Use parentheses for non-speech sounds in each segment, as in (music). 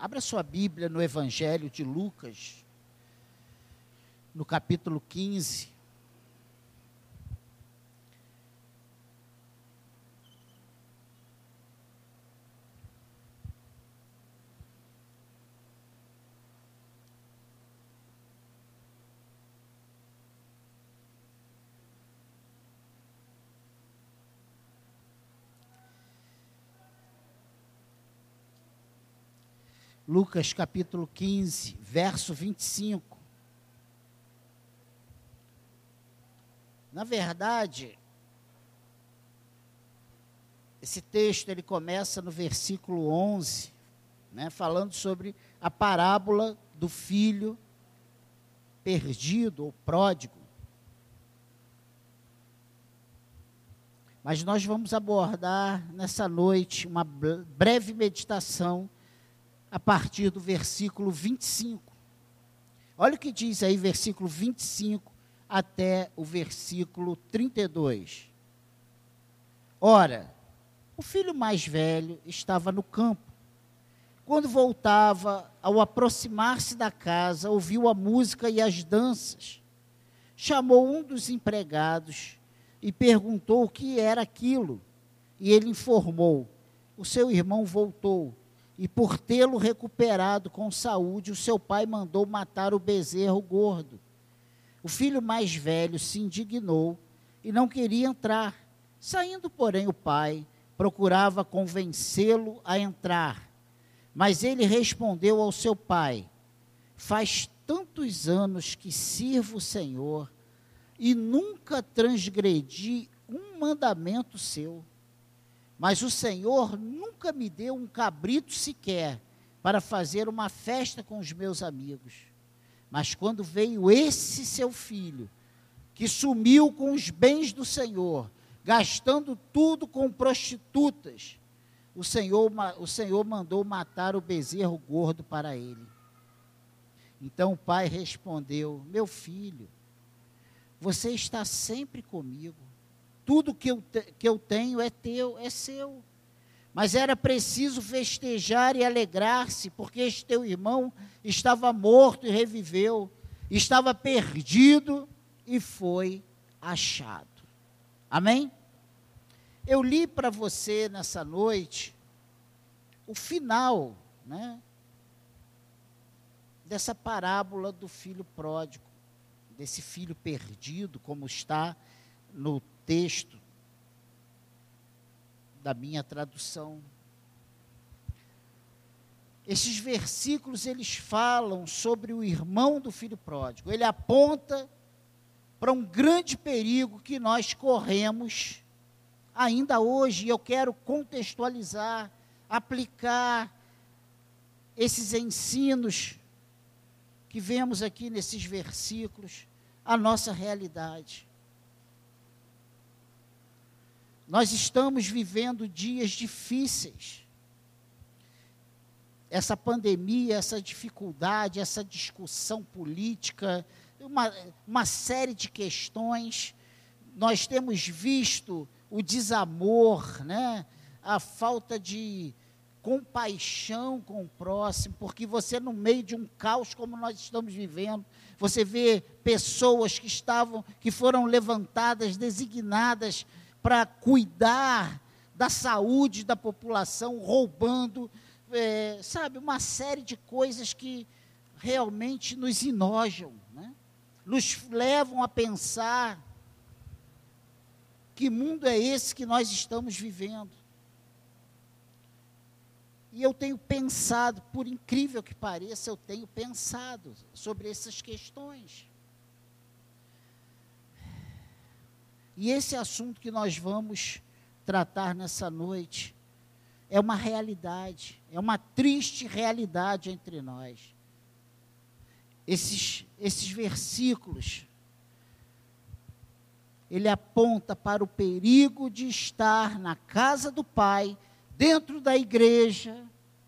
Abra sua Bíblia no Evangelho de Lucas, no capítulo 15. Lucas capítulo 15, verso 25. Na verdade, esse texto ele começa no versículo 11, né, falando sobre a parábola do filho perdido ou pródigo. Mas nós vamos abordar nessa noite uma breve meditação a partir do versículo 25. Olha o que diz aí, versículo 25 até o versículo 32. Ora, o filho mais velho estava no campo. Quando voltava, ao aproximar-se da casa, ouviu a música e as danças. Chamou um dos empregados e perguntou o que era aquilo. E ele informou: O seu irmão voltou e por tê-lo recuperado com saúde, o seu pai mandou matar o bezerro gordo. O filho mais velho se indignou e não queria entrar. Saindo, porém, o pai procurava convencê-lo a entrar. Mas ele respondeu ao seu pai: Faz tantos anos que sirvo o Senhor e nunca transgredi um mandamento seu. Mas o Senhor nunca me deu um cabrito sequer para fazer uma festa com os meus amigos. Mas quando veio esse seu filho, que sumiu com os bens do Senhor, gastando tudo com prostitutas, o Senhor, o Senhor mandou matar o bezerro gordo para ele. Então o pai respondeu: Meu filho, você está sempre comigo tudo que eu, que eu tenho é teu, é seu. Mas era preciso festejar e alegrar-se, porque este teu irmão estava morto e reviveu, estava perdido e foi achado. Amém? Eu li para você nessa noite o final, né, dessa parábola do filho pródigo, desse filho perdido, como está no texto da minha tradução. Esses versículos eles falam sobre o irmão do filho pródigo. Ele aponta para um grande perigo que nós corremos ainda hoje, e eu quero contextualizar, aplicar esses ensinos que vemos aqui nesses versículos à nossa realidade. Nós estamos vivendo dias difíceis. Essa pandemia, essa dificuldade, essa discussão política, uma, uma série de questões. Nós temos visto o desamor, né? a falta de compaixão com o próximo, porque você, no meio de um caos como nós estamos vivendo, você vê pessoas que estavam, que foram levantadas, designadas para cuidar da saúde da população, roubando, é, sabe, uma série de coisas que realmente nos enojam, né? nos levam a pensar que mundo é esse que nós estamos vivendo. E eu tenho pensado, por incrível que pareça, eu tenho pensado sobre essas questões. E esse assunto que nós vamos tratar nessa noite é uma realidade, é uma triste realidade entre nós. Esses, esses versículos, ele aponta para o perigo de estar na casa do Pai, dentro da igreja,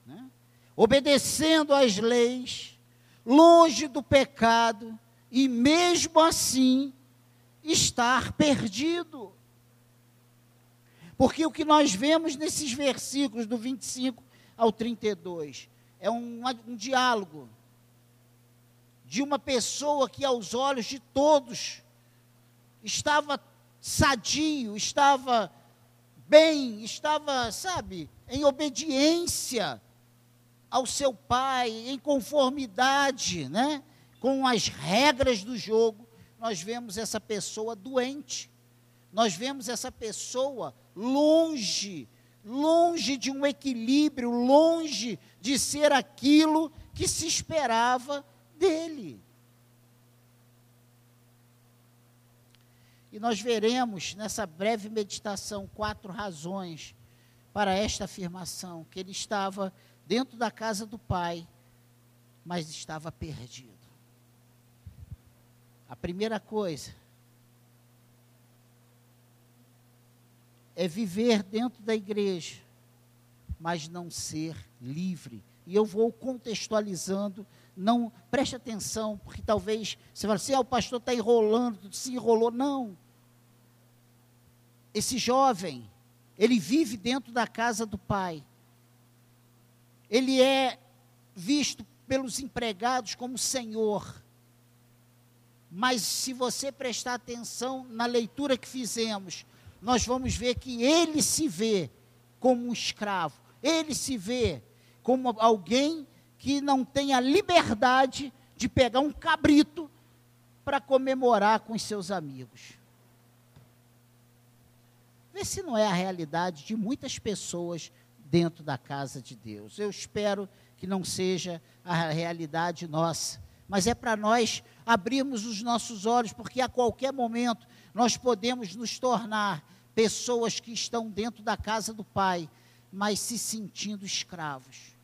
né? obedecendo às leis, longe do pecado, e mesmo assim estar perdido. Porque o que nós vemos nesses versículos do 25 ao 32 é um, um diálogo de uma pessoa que, aos olhos de todos, estava sadio, estava bem, estava, sabe, em obediência ao seu pai, em conformidade, né, com as regras do jogo, nós vemos essa pessoa doente. Nós vemos essa pessoa longe, longe de um equilíbrio, longe de ser aquilo que se esperava dele. E nós veremos nessa breve meditação quatro razões para esta afirmação: que ele estava dentro da casa do Pai, mas estava perdido. A primeira coisa é viver dentro da igreja, mas não ser livre. E eu vou contextualizando, não preste atenção, porque talvez você fale assim, ah, o pastor está enrolando, se enrolou. Não. Esse jovem, ele vive dentro da casa do pai. Ele é visto pelos empregados como senhor. Mas se você prestar atenção na leitura que fizemos, nós vamos ver que ele se vê como um escravo. Ele se vê como alguém que não tem a liberdade de pegar um cabrito para comemorar com os seus amigos. Vê se não é a realidade de muitas pessoas dentro da casa de Deus. Eu espero que não seja a realidade nossa, mas é para nós abrirmos os nossos olhos, porque a qualquer momento nós podemos nos tornar pessoas que estão dentro da casa do Pai, mas se sentindo escravos.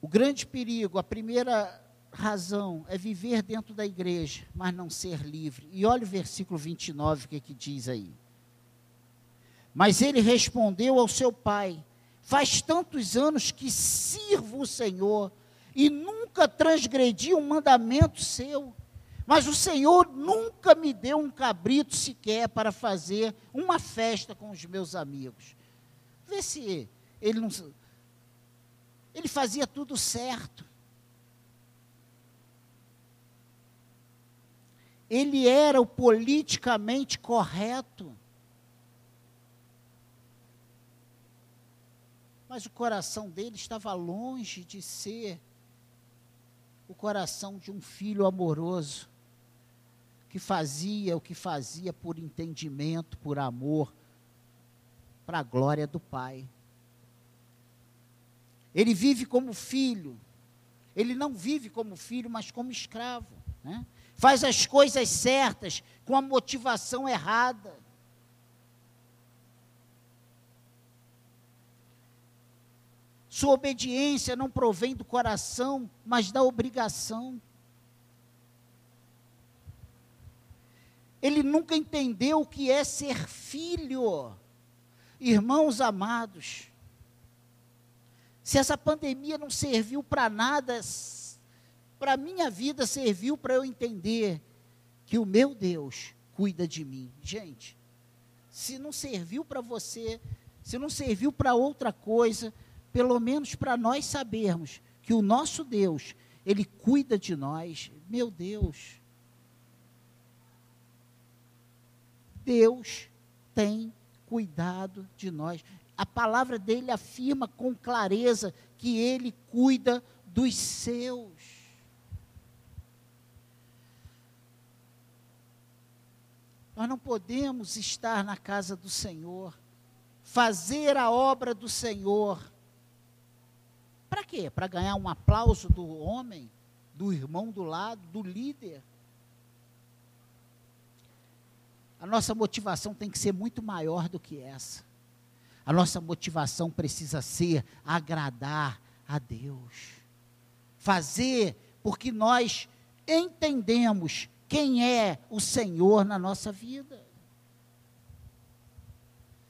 O grande perigo, a primeira razão é viver dentro da igreja, mas não ser livre. E olha o versículo 29, o que, é que diz aí. Mas ele respondeu ao seu pai: Faz tantos anos que sirvo o Senhor e nunca transgredi um mandamento seu. Mas o Senhor nunca me deu um cabrito sequer para fazer uma festa com os meus amigos. Vê se ele não. Ele fazia tudo certo. Ele era o politicamente correto. Mas o coração dele estava longe de ser o coração de um filho amoroso, que fazia o que fazia por entendimento, por amor, para a glória do Pai. Ele vive como filho, ele não vive como filho, mas como escravo. Né? faz as coisas certas com a motivação errada. Sua obediência não provém do coração, mas da obrigação. Ele nunca entendeu o que é ser filho. Irmãos amados, se essa pandemia não serviu para nada, para a minha vida serviu para eu entender que o meu Deus cuida de mim. Gente, se não serviu para você, se não serviu para outra coisa, pelo menos para nós sabermos que o nosso Deus, Ele cuida de nós. Meu Deus. Deus tem cuidado de nós. A palavra dele afirma com clareza que ele cuida dos seus. Nós não podemos estar na casa do Senhor, fazer a obra do Senhor. Para quê? Para ganhar um aplauso do homem, do irmão do lado, do líder. A nossa motivação tem que ser muito maior do que essa. A nossa motivação precisa ser agradar a Deus. Fazer porque nós entendemos quem é o Senhor na nossa vida.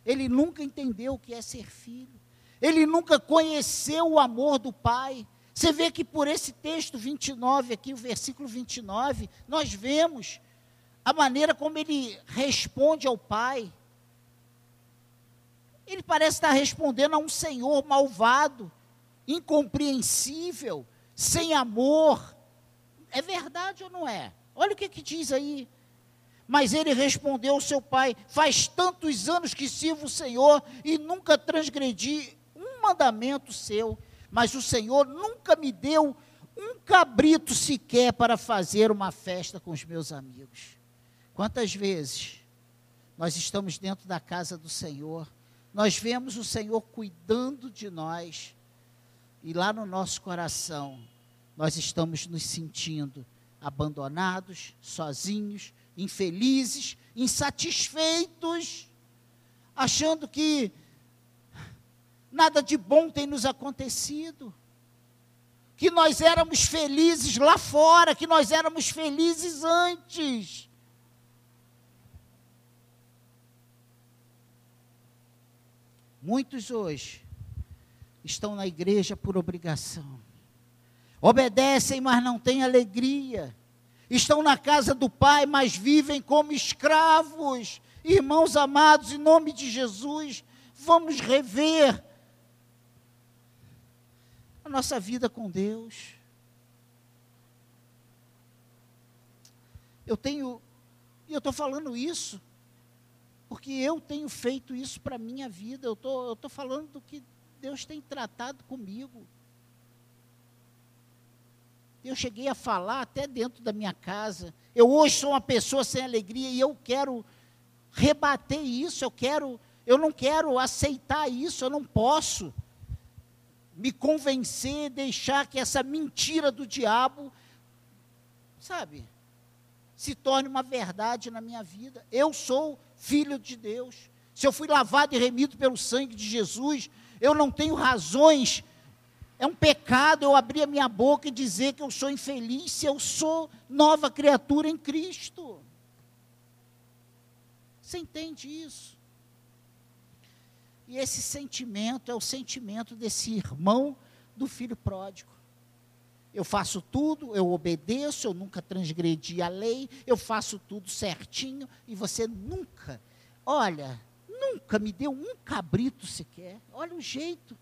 Ele nunca entendeu o que é ser filho. Ele nunca conheceu o amor do Pai. Você vê que por esse texto 29 aqui, o versículo 29, nós vemos a maneira como ele responde ao Pai. Ele parece estar respondendo a um senhor malvado, incompreensível, sem amor. É verdade ou não é? Olha o que, que diz aí. Mas ele respondeu ao seu pai: Faz tantos anos que sirvo o Senhor e nunca transgredi mandamento seu, mas o Senhor nunca me deu um cabrito sequer para fazer uma festa com os meus amigos. Quantas vezes nós estamos dentro da casa do Senhor nós vemos o Senhor cuidando de nós, e lá no nosso coração, nós estamos nos sentindo abandonados, sozinhos, infelizes, insatisfeitos, achando que nada de bom tem nos acontecido, que nós éramos felizes lá fora, que nós éramos felizes antes. Muitos hoje estão na igreja por obrigação. Obedecem, mas não têm alegria. Estão na casa do Pai, mas vivem como escravos. Irmãos amados, em nome de Jesus, vamos rever nossa vida com Deus. Eu tenho, e eu estou falando isso porque eu tenho feito isso para a minha vida. Eu tô, estou falando do que Deus tem tratado comigo. Eu cheguei a falar até dentro da minha casa. Eu hoje sou uma pessoa sem alegria e eu quero rebater isso. Eu quero, eu não quero aceitar isso. Eu não posso me convencer, deixar que essa mentira do diabo, sabe, se torne uma verdade na minha vida. Eu sou filho de Deus. Se eu fui lavado e remido pelo sangue de Jesus, eu não tenho razões. É um pecado eu abrir a minha boca e dizer que eu sou infeliz se eu sou nova criatura em Cristo. Você entende isso? E esse sentimento é o sentimento desse irmão do filho pródigo. Eu faço tudo, eu obedeço, eu nunca transgredi a lei, eu faço tudo certinho e você nunca, olha, nunca me deu um cabrito sequer. Olha o jeito,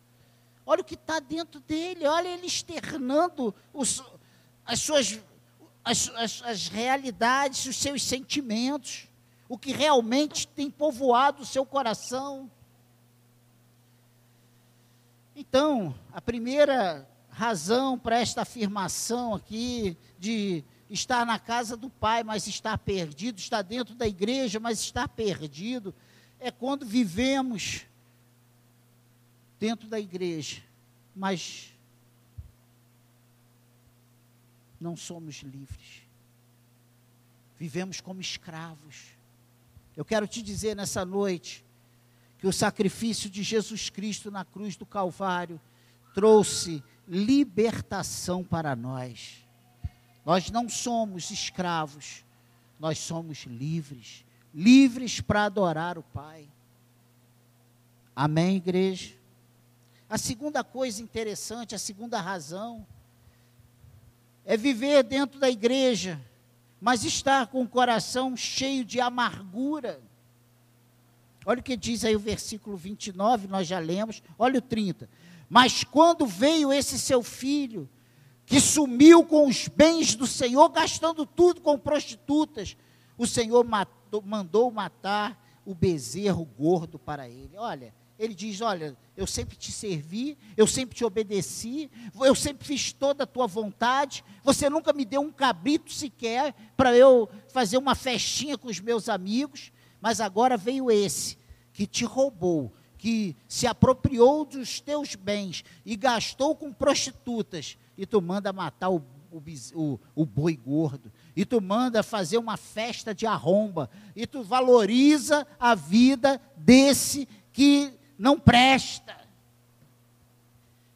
olha o que está dentro dele, olha ele externando os, as suas as, as, as realidades, os seus sentimentos, o que realmente tem povoado o seu coração. Então, a primeira razão para esta afirmação aqui de estar na casa do Pai, mas estar perdido, estar dentro da igreja, mas estar perdido, é quando vivemos dentro da igreja, mas não somos livres. Vivemos como escravos. Eu quero te dizer nessa noite que o sacrifício de Jesus Cristo na cruz do Calvário trouxe libertação para nós. Nós não somos escravos, nós somos livres livres para adorar o Pai. Amém, igreja? A segunda coisa interessante, a segunda razão, é viver dentro da igreja, mas estar com o coração cheio de amargura. Olha o que diz aí o versículo 29, nós já lemos, olha o 30. Mas quando veio esse seu filho, que sumiu com os bens do Senhor, gastando tudo com prostitutas, o Senhor matou, mandou matar o bezerro gordo para ele. Olha, ele diz: Olha, eu sempre te servi, eu sempre te obedeci, eu sempre fiz toda a tua vontade, você nunca me deu um cabrito sequer para eu fazer uma festinha com os meus amigos, mas agora veio esse que te roubou, que se apropriou dos teus bens e gastou com prostitutas, e tu manda matar o, o, o, o boi gordo, e tu manda fazer uma festa de arromba, e tu valoriza a vida desse que não presta.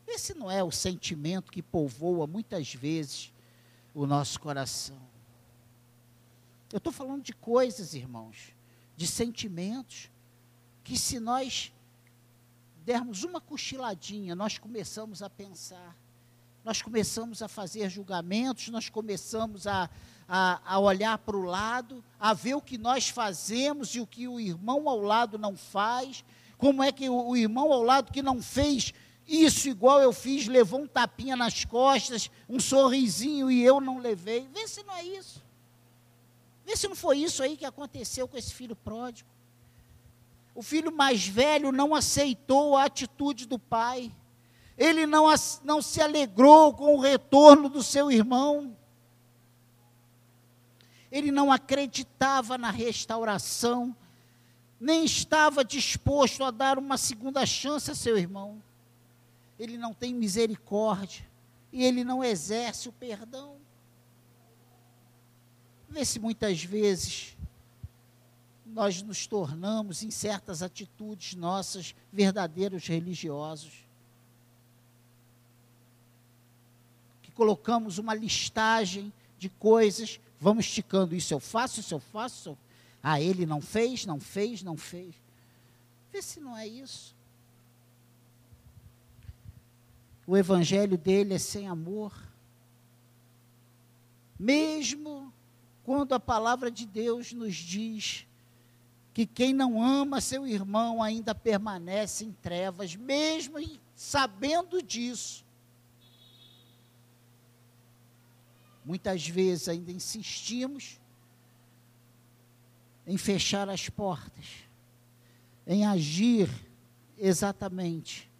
Esse não é o sentimento que povoa muitas vezes o nosso coração. Eu estou falando de coisas, irmãos, de sentimentos, que se nós dermos uma cochiladinha, nós começamos a pensar, nós começamos a fazer julgamentos, nós começamos a, a, a olhar para o lado, a ver o que nós fazemos e o que o irmão ao lado não faz. como é que o, o irmão ao lado que não fez isso igual eu fiz, levou um tapinha nas costas, um sorrisinho e eu não levei. Vê se não é isso. Vê se não foi isso aí que aconteceu com esse filho pródigo. O filho mais velho não aceitou a atitude do pai. Ele não, não se alegrou com o retorno do seu irmão. Ele não acreditava na restauração, nem estava disposto a dar uma segunda chance a seu irmão. Ele não tem misericórdia e ele não exerce o perdão. Vê se muitas vezes nós nos tornamos, em certas atitudes nossas, verdadeiros religiosos. Que colocamos uma listagem de coisas, vamos esticando, isso eu faço, isso eu faço, isso eu... ah, ele não fez, não fez, não fez. Vê se não é isso. O evangelho dele é sem amor. Mesmo quando a palavra de Deus nos diz que quem não ama seu irmão ainda permanece em trevas, mesmo sabendo disso. Muitas vezes ainda insistimos em fechar as portas, em agir exatamente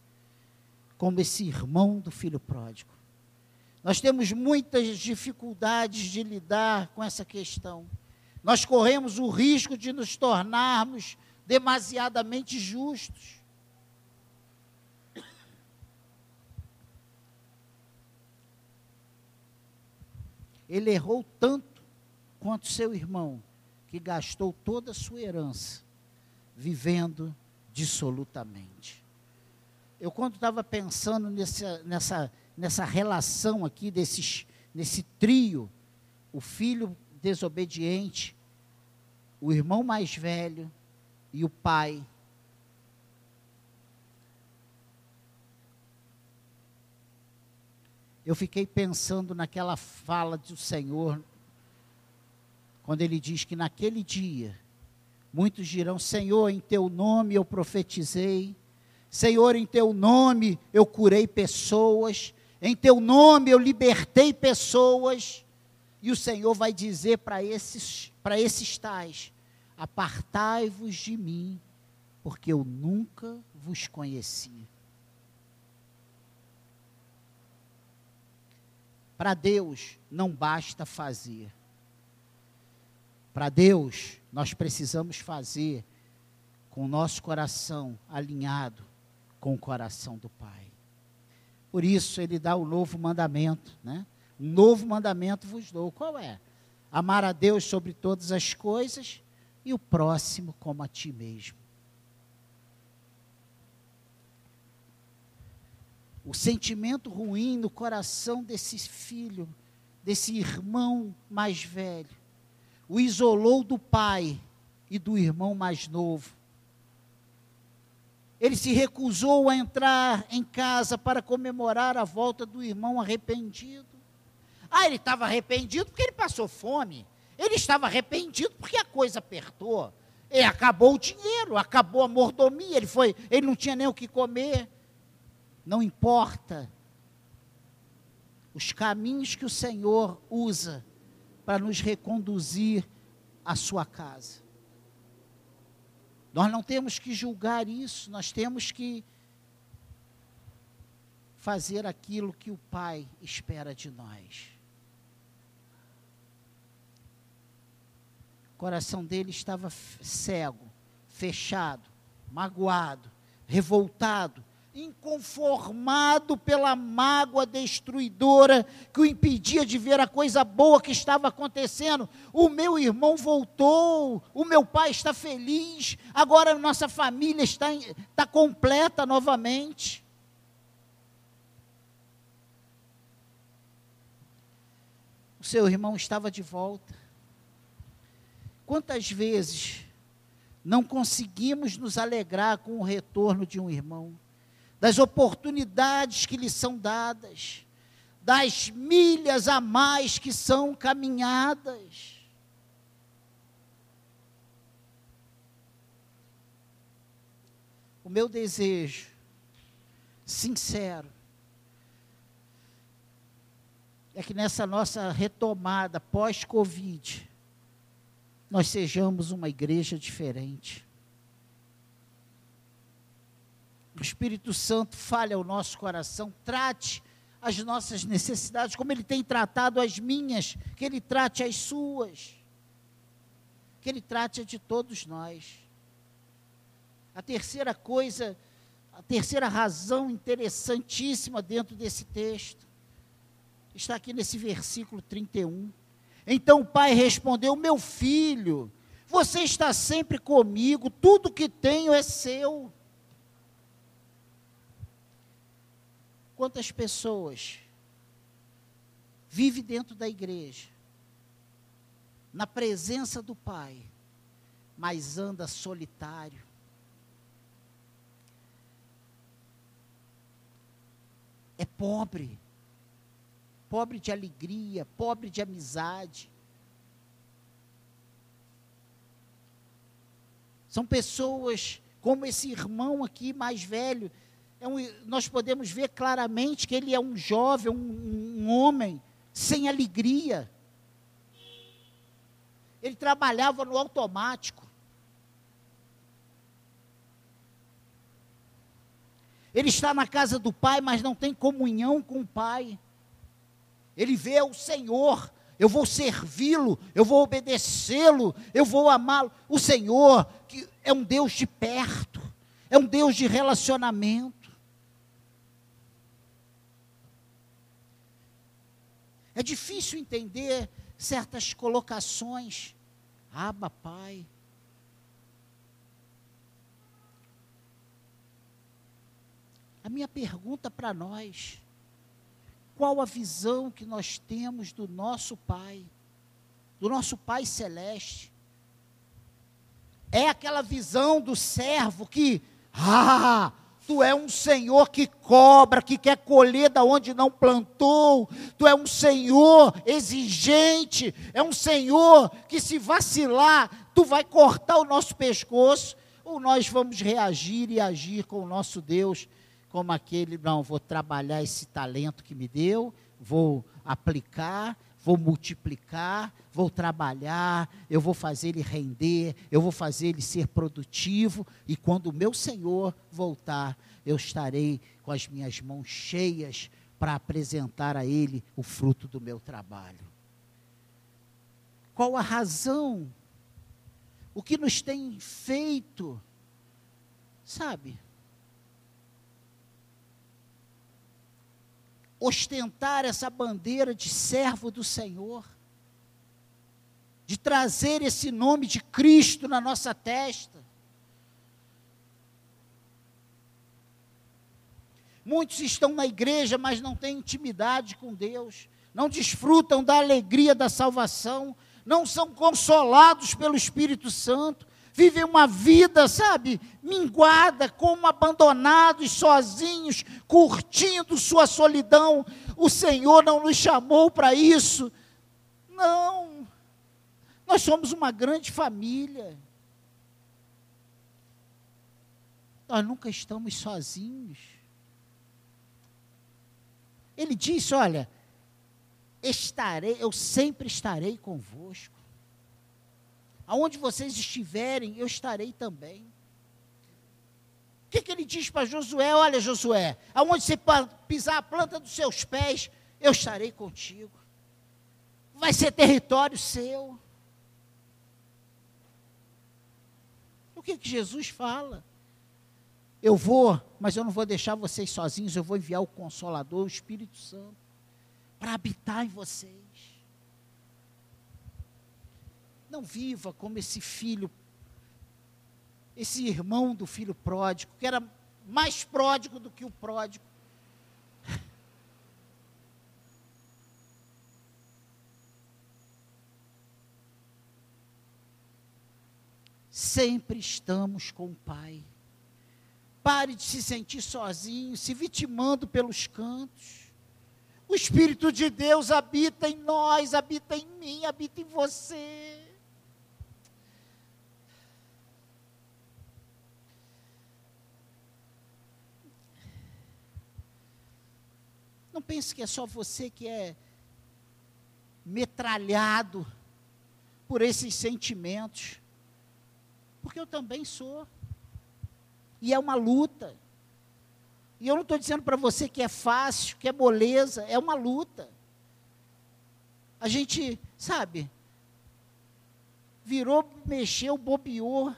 como esse irmão do filho pródigo. Nós temos muitas dificuldades de lidar com essa questão nós corremos o risco de nos tornarmos demasiadamente justos. Ele errou tanto quanto seu irmão, que gastou toda a sua herança vivendo dissolutamente. Eu, quando estava pensando nessa, nessa, nessa relação aqui, desses, nesse trio, o filho desobediente, o irmão mais velho e o pai. Eu fiquei pensando naquela fala do Senhor, quando ele diz que naquele dia, muitos dirão: Senhor, em teu nome eu profetizei, Senhor, em teu nome eu curei pessoas, em teu nome eu libertei pessoas. E o Senhor vai dizer para esses, para esses tais: Apartai-vos de mim, porque eu nunca vos conheci. Para Deus não basta fazer. Para Deus, nós precisamos fazer com o nosso coração alinhado com o coração do Pai. Por isso ele dá o novo mandamento, né? Um novo mandamento vos dou. Qual é? Amar a Deus sobre todas as coisas e o próximo como a ti mesmo. O sentimento ruim no coração desse filho, desse irmão mais velho, o isolou do pai e do irmão mais novo. Ele se recusou a entrar em casa para comemorar a volta do irmão arrependido. Ah, ele estava arrependido porque ele passou fome. Ele estava arrependido porque a coisa apertou. E acabou o dinheiro, acabou a mordomia, ele, foi, ele não tinha nem o que comer. Não importa os caminhos que o Senhor usa para nos reconduzir à sua casa. Nós não temos que julgar isso, nós temos que fazer aquilo que o Pai espera de nós. coração dele estava cego, fechado, magoado, revoltado, inconformado pela mágoa destruidora que o impedia de ver a coisa boa que estava acontecendo. O meu irmão voltou, o meu pai está feliz, agora nossa família está, está completa novamente. O seu irmão estava de volta. Quantas vezes não conseguimos nos alegrar com o retorno de um irmão, das oportunidades que lhe são dadas, das milhas a mais que são caminhadas. O meu desejo, sincero, é que nessa nossa retomada pós-Covid, nós sejamos uma igreja diferente. O Espírito Santo fale ao nosso coração, trate as nossas necessidades, como Ele tem tratado as minhas, que Ele trate as suas, que Ele trate a de todos nós. A terceira coisa, a terceira razão interessantíssima dentro desse texto, está aqui nesse versículo 31. Então o pai respondeu: Meu filho, você está sempre comigo, tudo que tenho é seu. Quantas pessoas vive dentro da igreja, na presença do Pai, mas anda solitário? É pobre, pobre de alegria, pobre de amizade. São pessoas como esse irmão aqui mais velho, é um, nós podemos ver claramente que ele é um jovem, um, um homem sem alegria. Ele trabalhava no automático. Ele está na casa do pai, mas não tem comunhão com o pai. Ele vê o Senhor, eu vou servi-lo, eu vou obedecê-lo, eu vou amá-lo. O Senhor, que é um Deus de perto, é um Deus de relacionamento. É difícil entender certas colocações. Aba, Pai. A minha pergunta para nós qual a visão que nós temos do nosso Pai, do nosso Pai Celeste. É aquela visão do servo que, ah, tu é um Senhor que cobra, que quer colher da onde não plantou, tu é um Senhor exigente, é um Senhor que se vacilar, tu vai cortar o nosso pescoço, ou nós vamos reagir e agir com o nosso Deus como aquele, não, vou trabalhar esse talento que me deu, vou aplicar, vou multiplicar, vou trabalhar, eu vou fazer ele render, eu vou fazer ele ser produtivo, e quando o meu Senhor voltar, eu estarei com as minhas mãos cheias para apresentar a ele o fruto do meu trabalho. Qual a razão? O que nos tem feito? Sabe? Ostentar essa bandeira de servo do Senhor, de trazer esse nome de Cristo na nossa testa. Muitos estão na igreja, mas não têm intimidade com Deus, não desfrutam da alegria da salvação, não são consolados pelo Espírito Santo, vivem uma vida, sabe, minguada, como abandonados, sozinhos, curtindo sua solidão. O Senhor não nos chamou para isso. Não. Nós somos uma grande família. Nós nunca estamos sozinhos. Ele disse: Olha, estarei, eu sempre estarei convosco. Aonde vocês estiverem, eu estarei também. O que, que ele diz para Josué? Olha, Josué, aonde você pisar a planta dos seus pés, eu estarei contigo. Vai ser território seu. O que, que Jesus fala? Eu vou, mas eu não vou deixar vocês sozinhos, eu vou enviar o Consolador, o Espírito Santo, para habitar em vocês. Não viva como esse filho, esse irmão do filho pródigo, que era mais pródigo do que o pródigo. Sempre estamos com o Pai. Pare de se sentir sozinho, se vitimando pelos cantos. O Espírito de Deus habita em nós, habita em mim, habita em você. Não pense que é só você que é metralhado por esses sentimentos, porque eu também sou. E é uma luta. E eu não estou dizendo para você que é fácil, que é moleza, é uma luta. A gente, sabe, virou, mexeu, bobeou,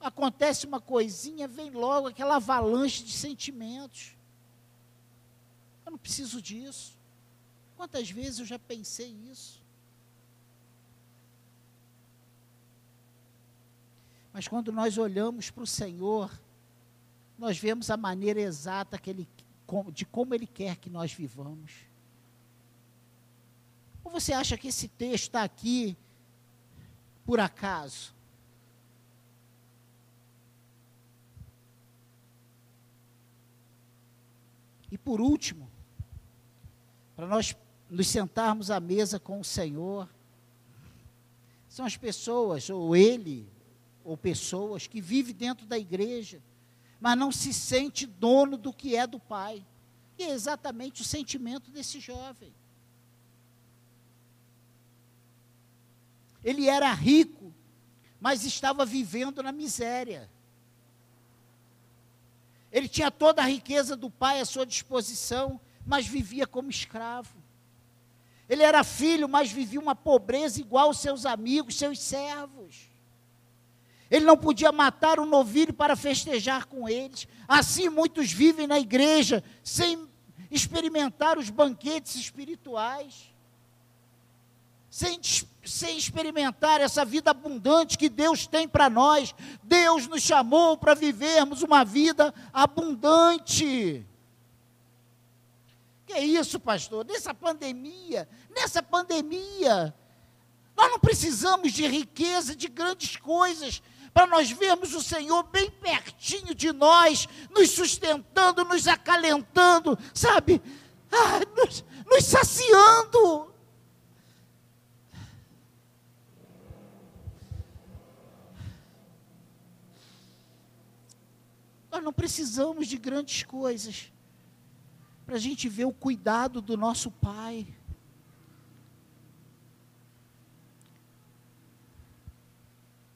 acontece uma coisinha, vem logo aquela avalanche de sentimentos. Eu não preciso disso. Quantas vezes eu já pensei isso? Mas quando nós olhamos para o Senhor, nós vemos a maneira exata que ele, de como Ele quer que nós vivamos. Ou você acha que esse texto está aqui por acaso? E por último, para nós nos sentarmos à mesa com o Senhor, são as pessoas, ou ele, ou pessoas que vivem dentro da igreja, mas não se sente dono do que é do Pai. E é exatamente o sentimento desse jovem. Ele era rico, mas estava vivendo na miséria. Ele tinha toda a riqueza do pai à sua disposição, mas vivia como escravo. Ele era filho, mas vivia uma pobreza igual aos seus amigos, seus servos. Ele não podia matar um novilho para festejar com eles. Assim muitos vivem na igreja sem experimentar os banquetes espirituais, sem, sem experimentar essa vida abundante que Deus tem para nós. Deus nos chamou para vivermos uma vida abundante. Que é isso, pastor? Nessa pandemia, nessa pandemia, nós não precisamos de riqueza, de grandes coisas, para nós vermos o Senhor bem pertinho de nós, nos sustentando, nos acalentando, sabe? Ah, nos, nos saciando. Nós não precisamos de grandes coisas para a gente ver o cuidado do nosso Pai.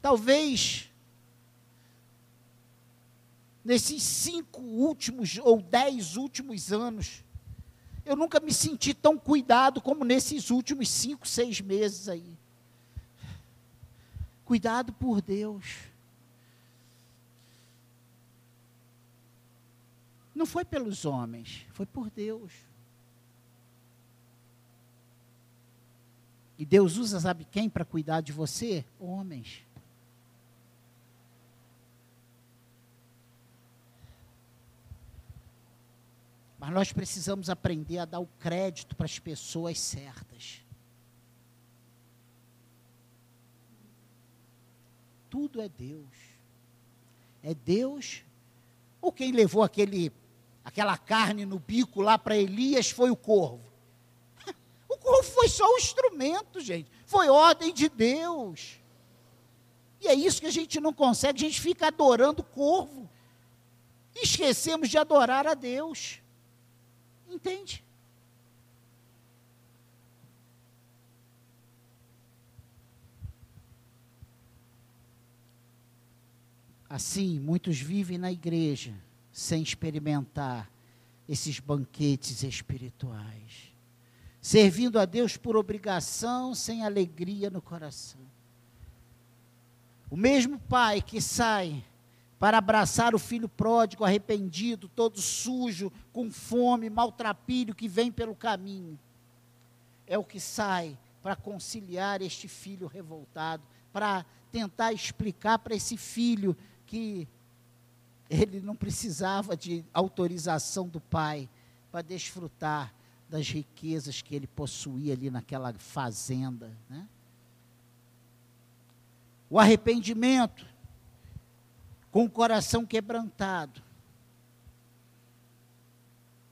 Talvez nesses cinco últimos ou dez últimos anos, eu nunca me senti tão cuidado como nesses últimos cinco, seis meses aí. Cuidado por Deus. Não foi pelos homens, foi por Deus. E Deus usa, sabe quem para cuidar de você? Homens. Mas nós precisamos aprender a dar o crédito para as pessoas certas. Tudo é Deus. É Deus. Ou quem levou aquele, aquela carne no bico lá para Elias foi o corvo. (laughs) O corvo foi só um instrumento, gente. Foi ordem de Deus. E é isso que a gente não consegue. A gente fica adorando o corvo. Esquecemos de adorar a Deus. Entende? Assim, muitos vivem na igreja sem experimentar esses banquetes espirituais, servindo a Deus por obrigação, sem alegria no coração. O mesmo pai que sai para abraçar o filho pródigo, arrependido, todo sujo, com fome, maltrapilho que vem pelo caminho. É o que sai para conciliar este filho revoltado, para tentar explicar para esse filho que ele não precisava de autorização do pai para desfrutar das riquezas que ele possuía ali naquela fazenda. Né? O arrependimento com o coração quebrantado,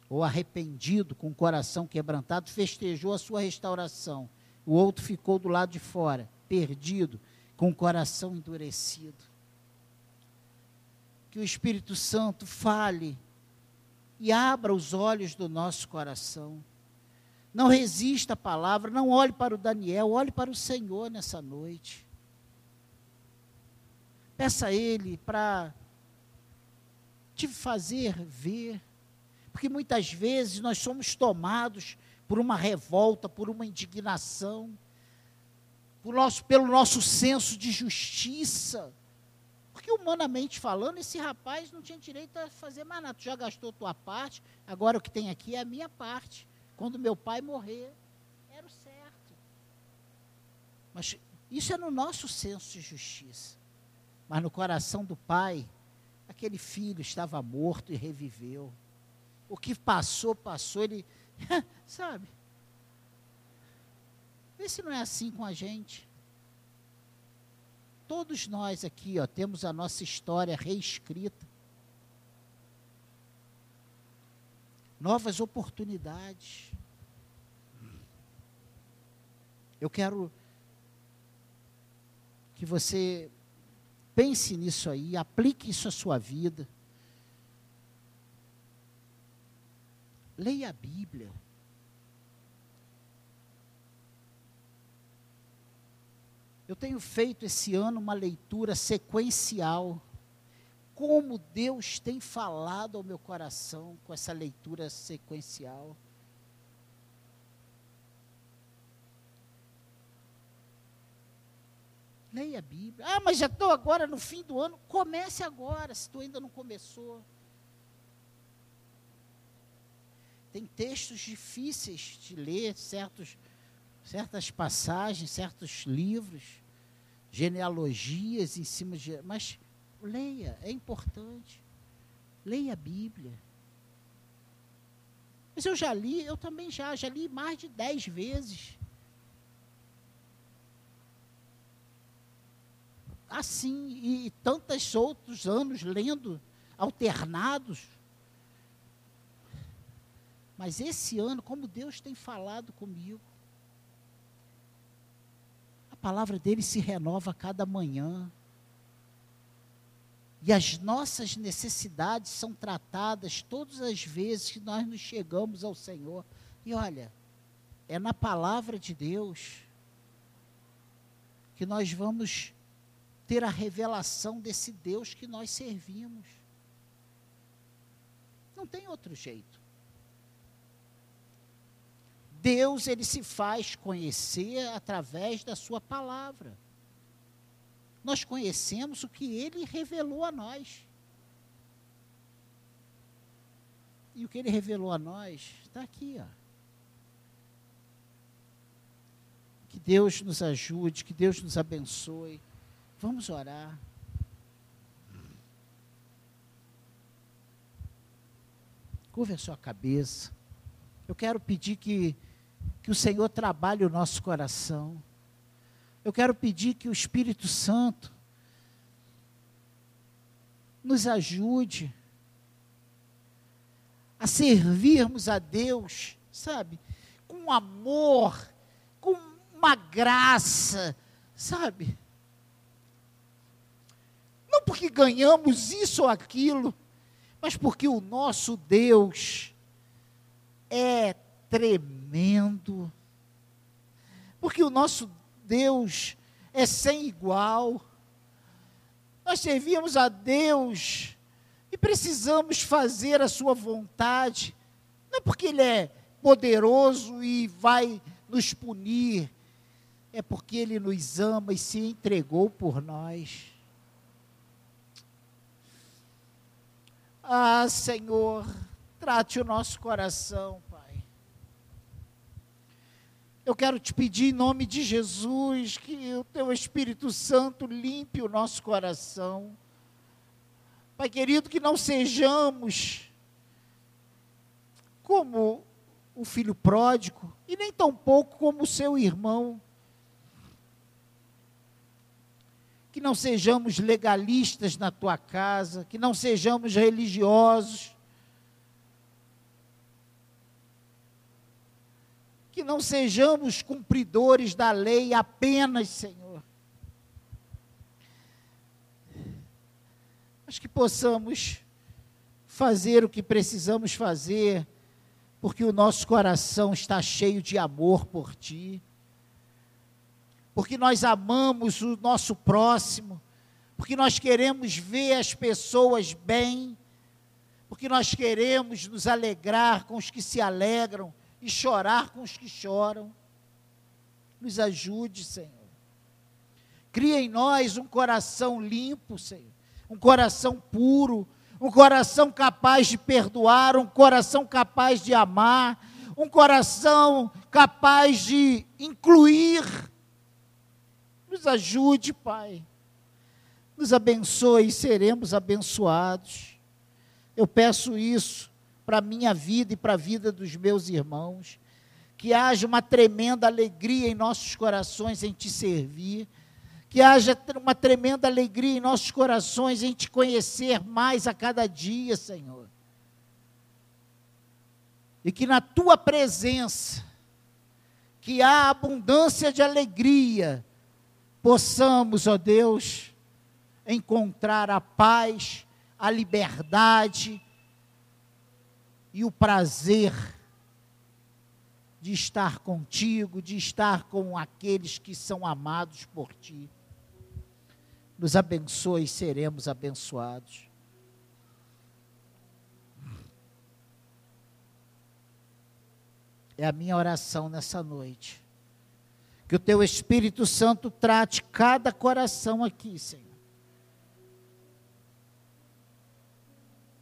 ou arrependido, com o coração quebrantado, festejou a sua restauração. O outro ficou do lado de fora, perdido, com o coração endurecido. Que o Espírito Santo fale e abra os olhos do nosso coração. Não resista à palavra, não olhe para o Daniel, olhe para o Senhor nessa noite. Peça a Ele para te fazer ver, porque muitas vezes nós somos tomados por uma revolta, por uma indignação, nosso, pelo nosso senso de justiça. Porque humanamente falando, esse rapaz não tinha direito a fazer mais nada. Tu já gastou tua parte, agora o que tem aqui é a minha parte. Quando meu pai morrer, era o certo. Mas isso é no nosso senso de justiça. Mas no coração do pai, aquele filho estava morto e reviveu. O que passou, passou, ele, (laughs) sabe? Vê se não é assim com a gente. Todos nós aqui, ó, temos a nossa história reescrita. Novas oportunidades. Eu quero que você pense nisso aí, aplique isso à sua vida. Leia a Bíblia. Eu tenho feito esse ano uma leitura sequencial. Como Deus tem falado ao meu coração com essa leitura sequencial. Leia a Bíblia. Ah, mas já estou agora no fim do ano. Comece agora, se tu ainda não começou. Tem textos difíceis de ler, certos, certas passagens, certos livros genealogias em cima de. Mas leia, é importante. Leia a Bíblia. Mas eu já li, eu também já, já li mais de dez vezes. Assim, e, e tantos outros anos lendo, alternados. Mas esse ano, como Deus tem falado comigo, palavra dele se renova a cada manhã. E as nossas necessidades são tratadas todas as vezes que nós nos chegamos ao Senhor. E olha, é na palavra de Deus que nós vamos ter a revelação desse Deus que nós servimos. Não tem outro jeito. Deus ele se faz conhecer através da sua palavra. Nós conhecemos o que ele revelou a nós. E o que ele revelou a nós está aqui, ó. Que Deus nos ajude, que Deus nos abençoe. Vamos orar. Curva a sua cabeça. Eu quero pedir que que o Senhor trabalhe o nosso coração. Eu quero pedir que o Espírito Santo nos ajude a servirmos a Deus, sabe, com amor, com uma graça, sabe? Não porque ganhamos isso ou aquilo, mas porque o nosso Deus é tremendo. Porque o nosso Deus é sem igual. Nós servimos a Deus e precisamos fazer a Sua vontade. Não é porque Ele é poderoso e vai nos punir, é porque Ele nos ama e se entregou por nós. Ah, Senhor, trate o nosso coração, eu quero te pedir em nome de Jesus que o teu Espírito Santo limpe o nosso coração. Pai querido, que não sejamos como o filho pródigo e nem tão pouco como o seu irmão. Que não sejamos legalistas na tua casa, que não sejamos religiosos, que não sejamos cumpridores da lei apenas, Senhor. Mas que possamos fazer o que precisamos fazer, porque o nosso coração está cheio de amor por Ti, porque nós amamos o nosso próximo, porque nós queremos ver as pessoas bem, porque nós queremos nos alegrar com os que se alegram e chorar com os que choram. Nos ajude, Senhor. Cria em nós um coração limpo, Senhor, um coração puro, um coração capaz de perdoar, um coração capaz de amar, um coração capaz de incluir. Nos ajude, Pai. Nos abençoe e seremos abençoados. Eu peço isso para a minha vida e para a vida dos meus irmãos. Que haja uma tremenda alegria em nossos corações em te servir que haja uma tremenda alegria em nossos corações em te conhecer mais a cada dia, Senhor. E que na tua presença, que há abundância de alegria, possamos, ó Deus, encontrar a paz, a liberdade e o prazer de estar contigo, de estar com aqueles que são amados por ti nos abençoe e seremos abençoados. É a minha oração nessa noite. Que o teu Espírito Santo trate cada coração aqui, Senhor.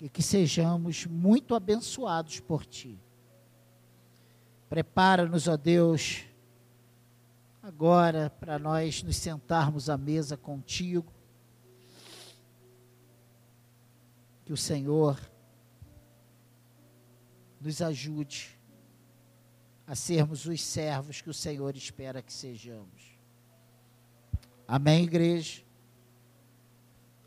E que sejamos muito abençoados por Ti. Prepara-nos, ó Deus, agora para nós nos sentarmos à mesa contigo. Que o Senhor nos ajude a sermos os servos que o Senhor espera que sejamos. Amém, igreja?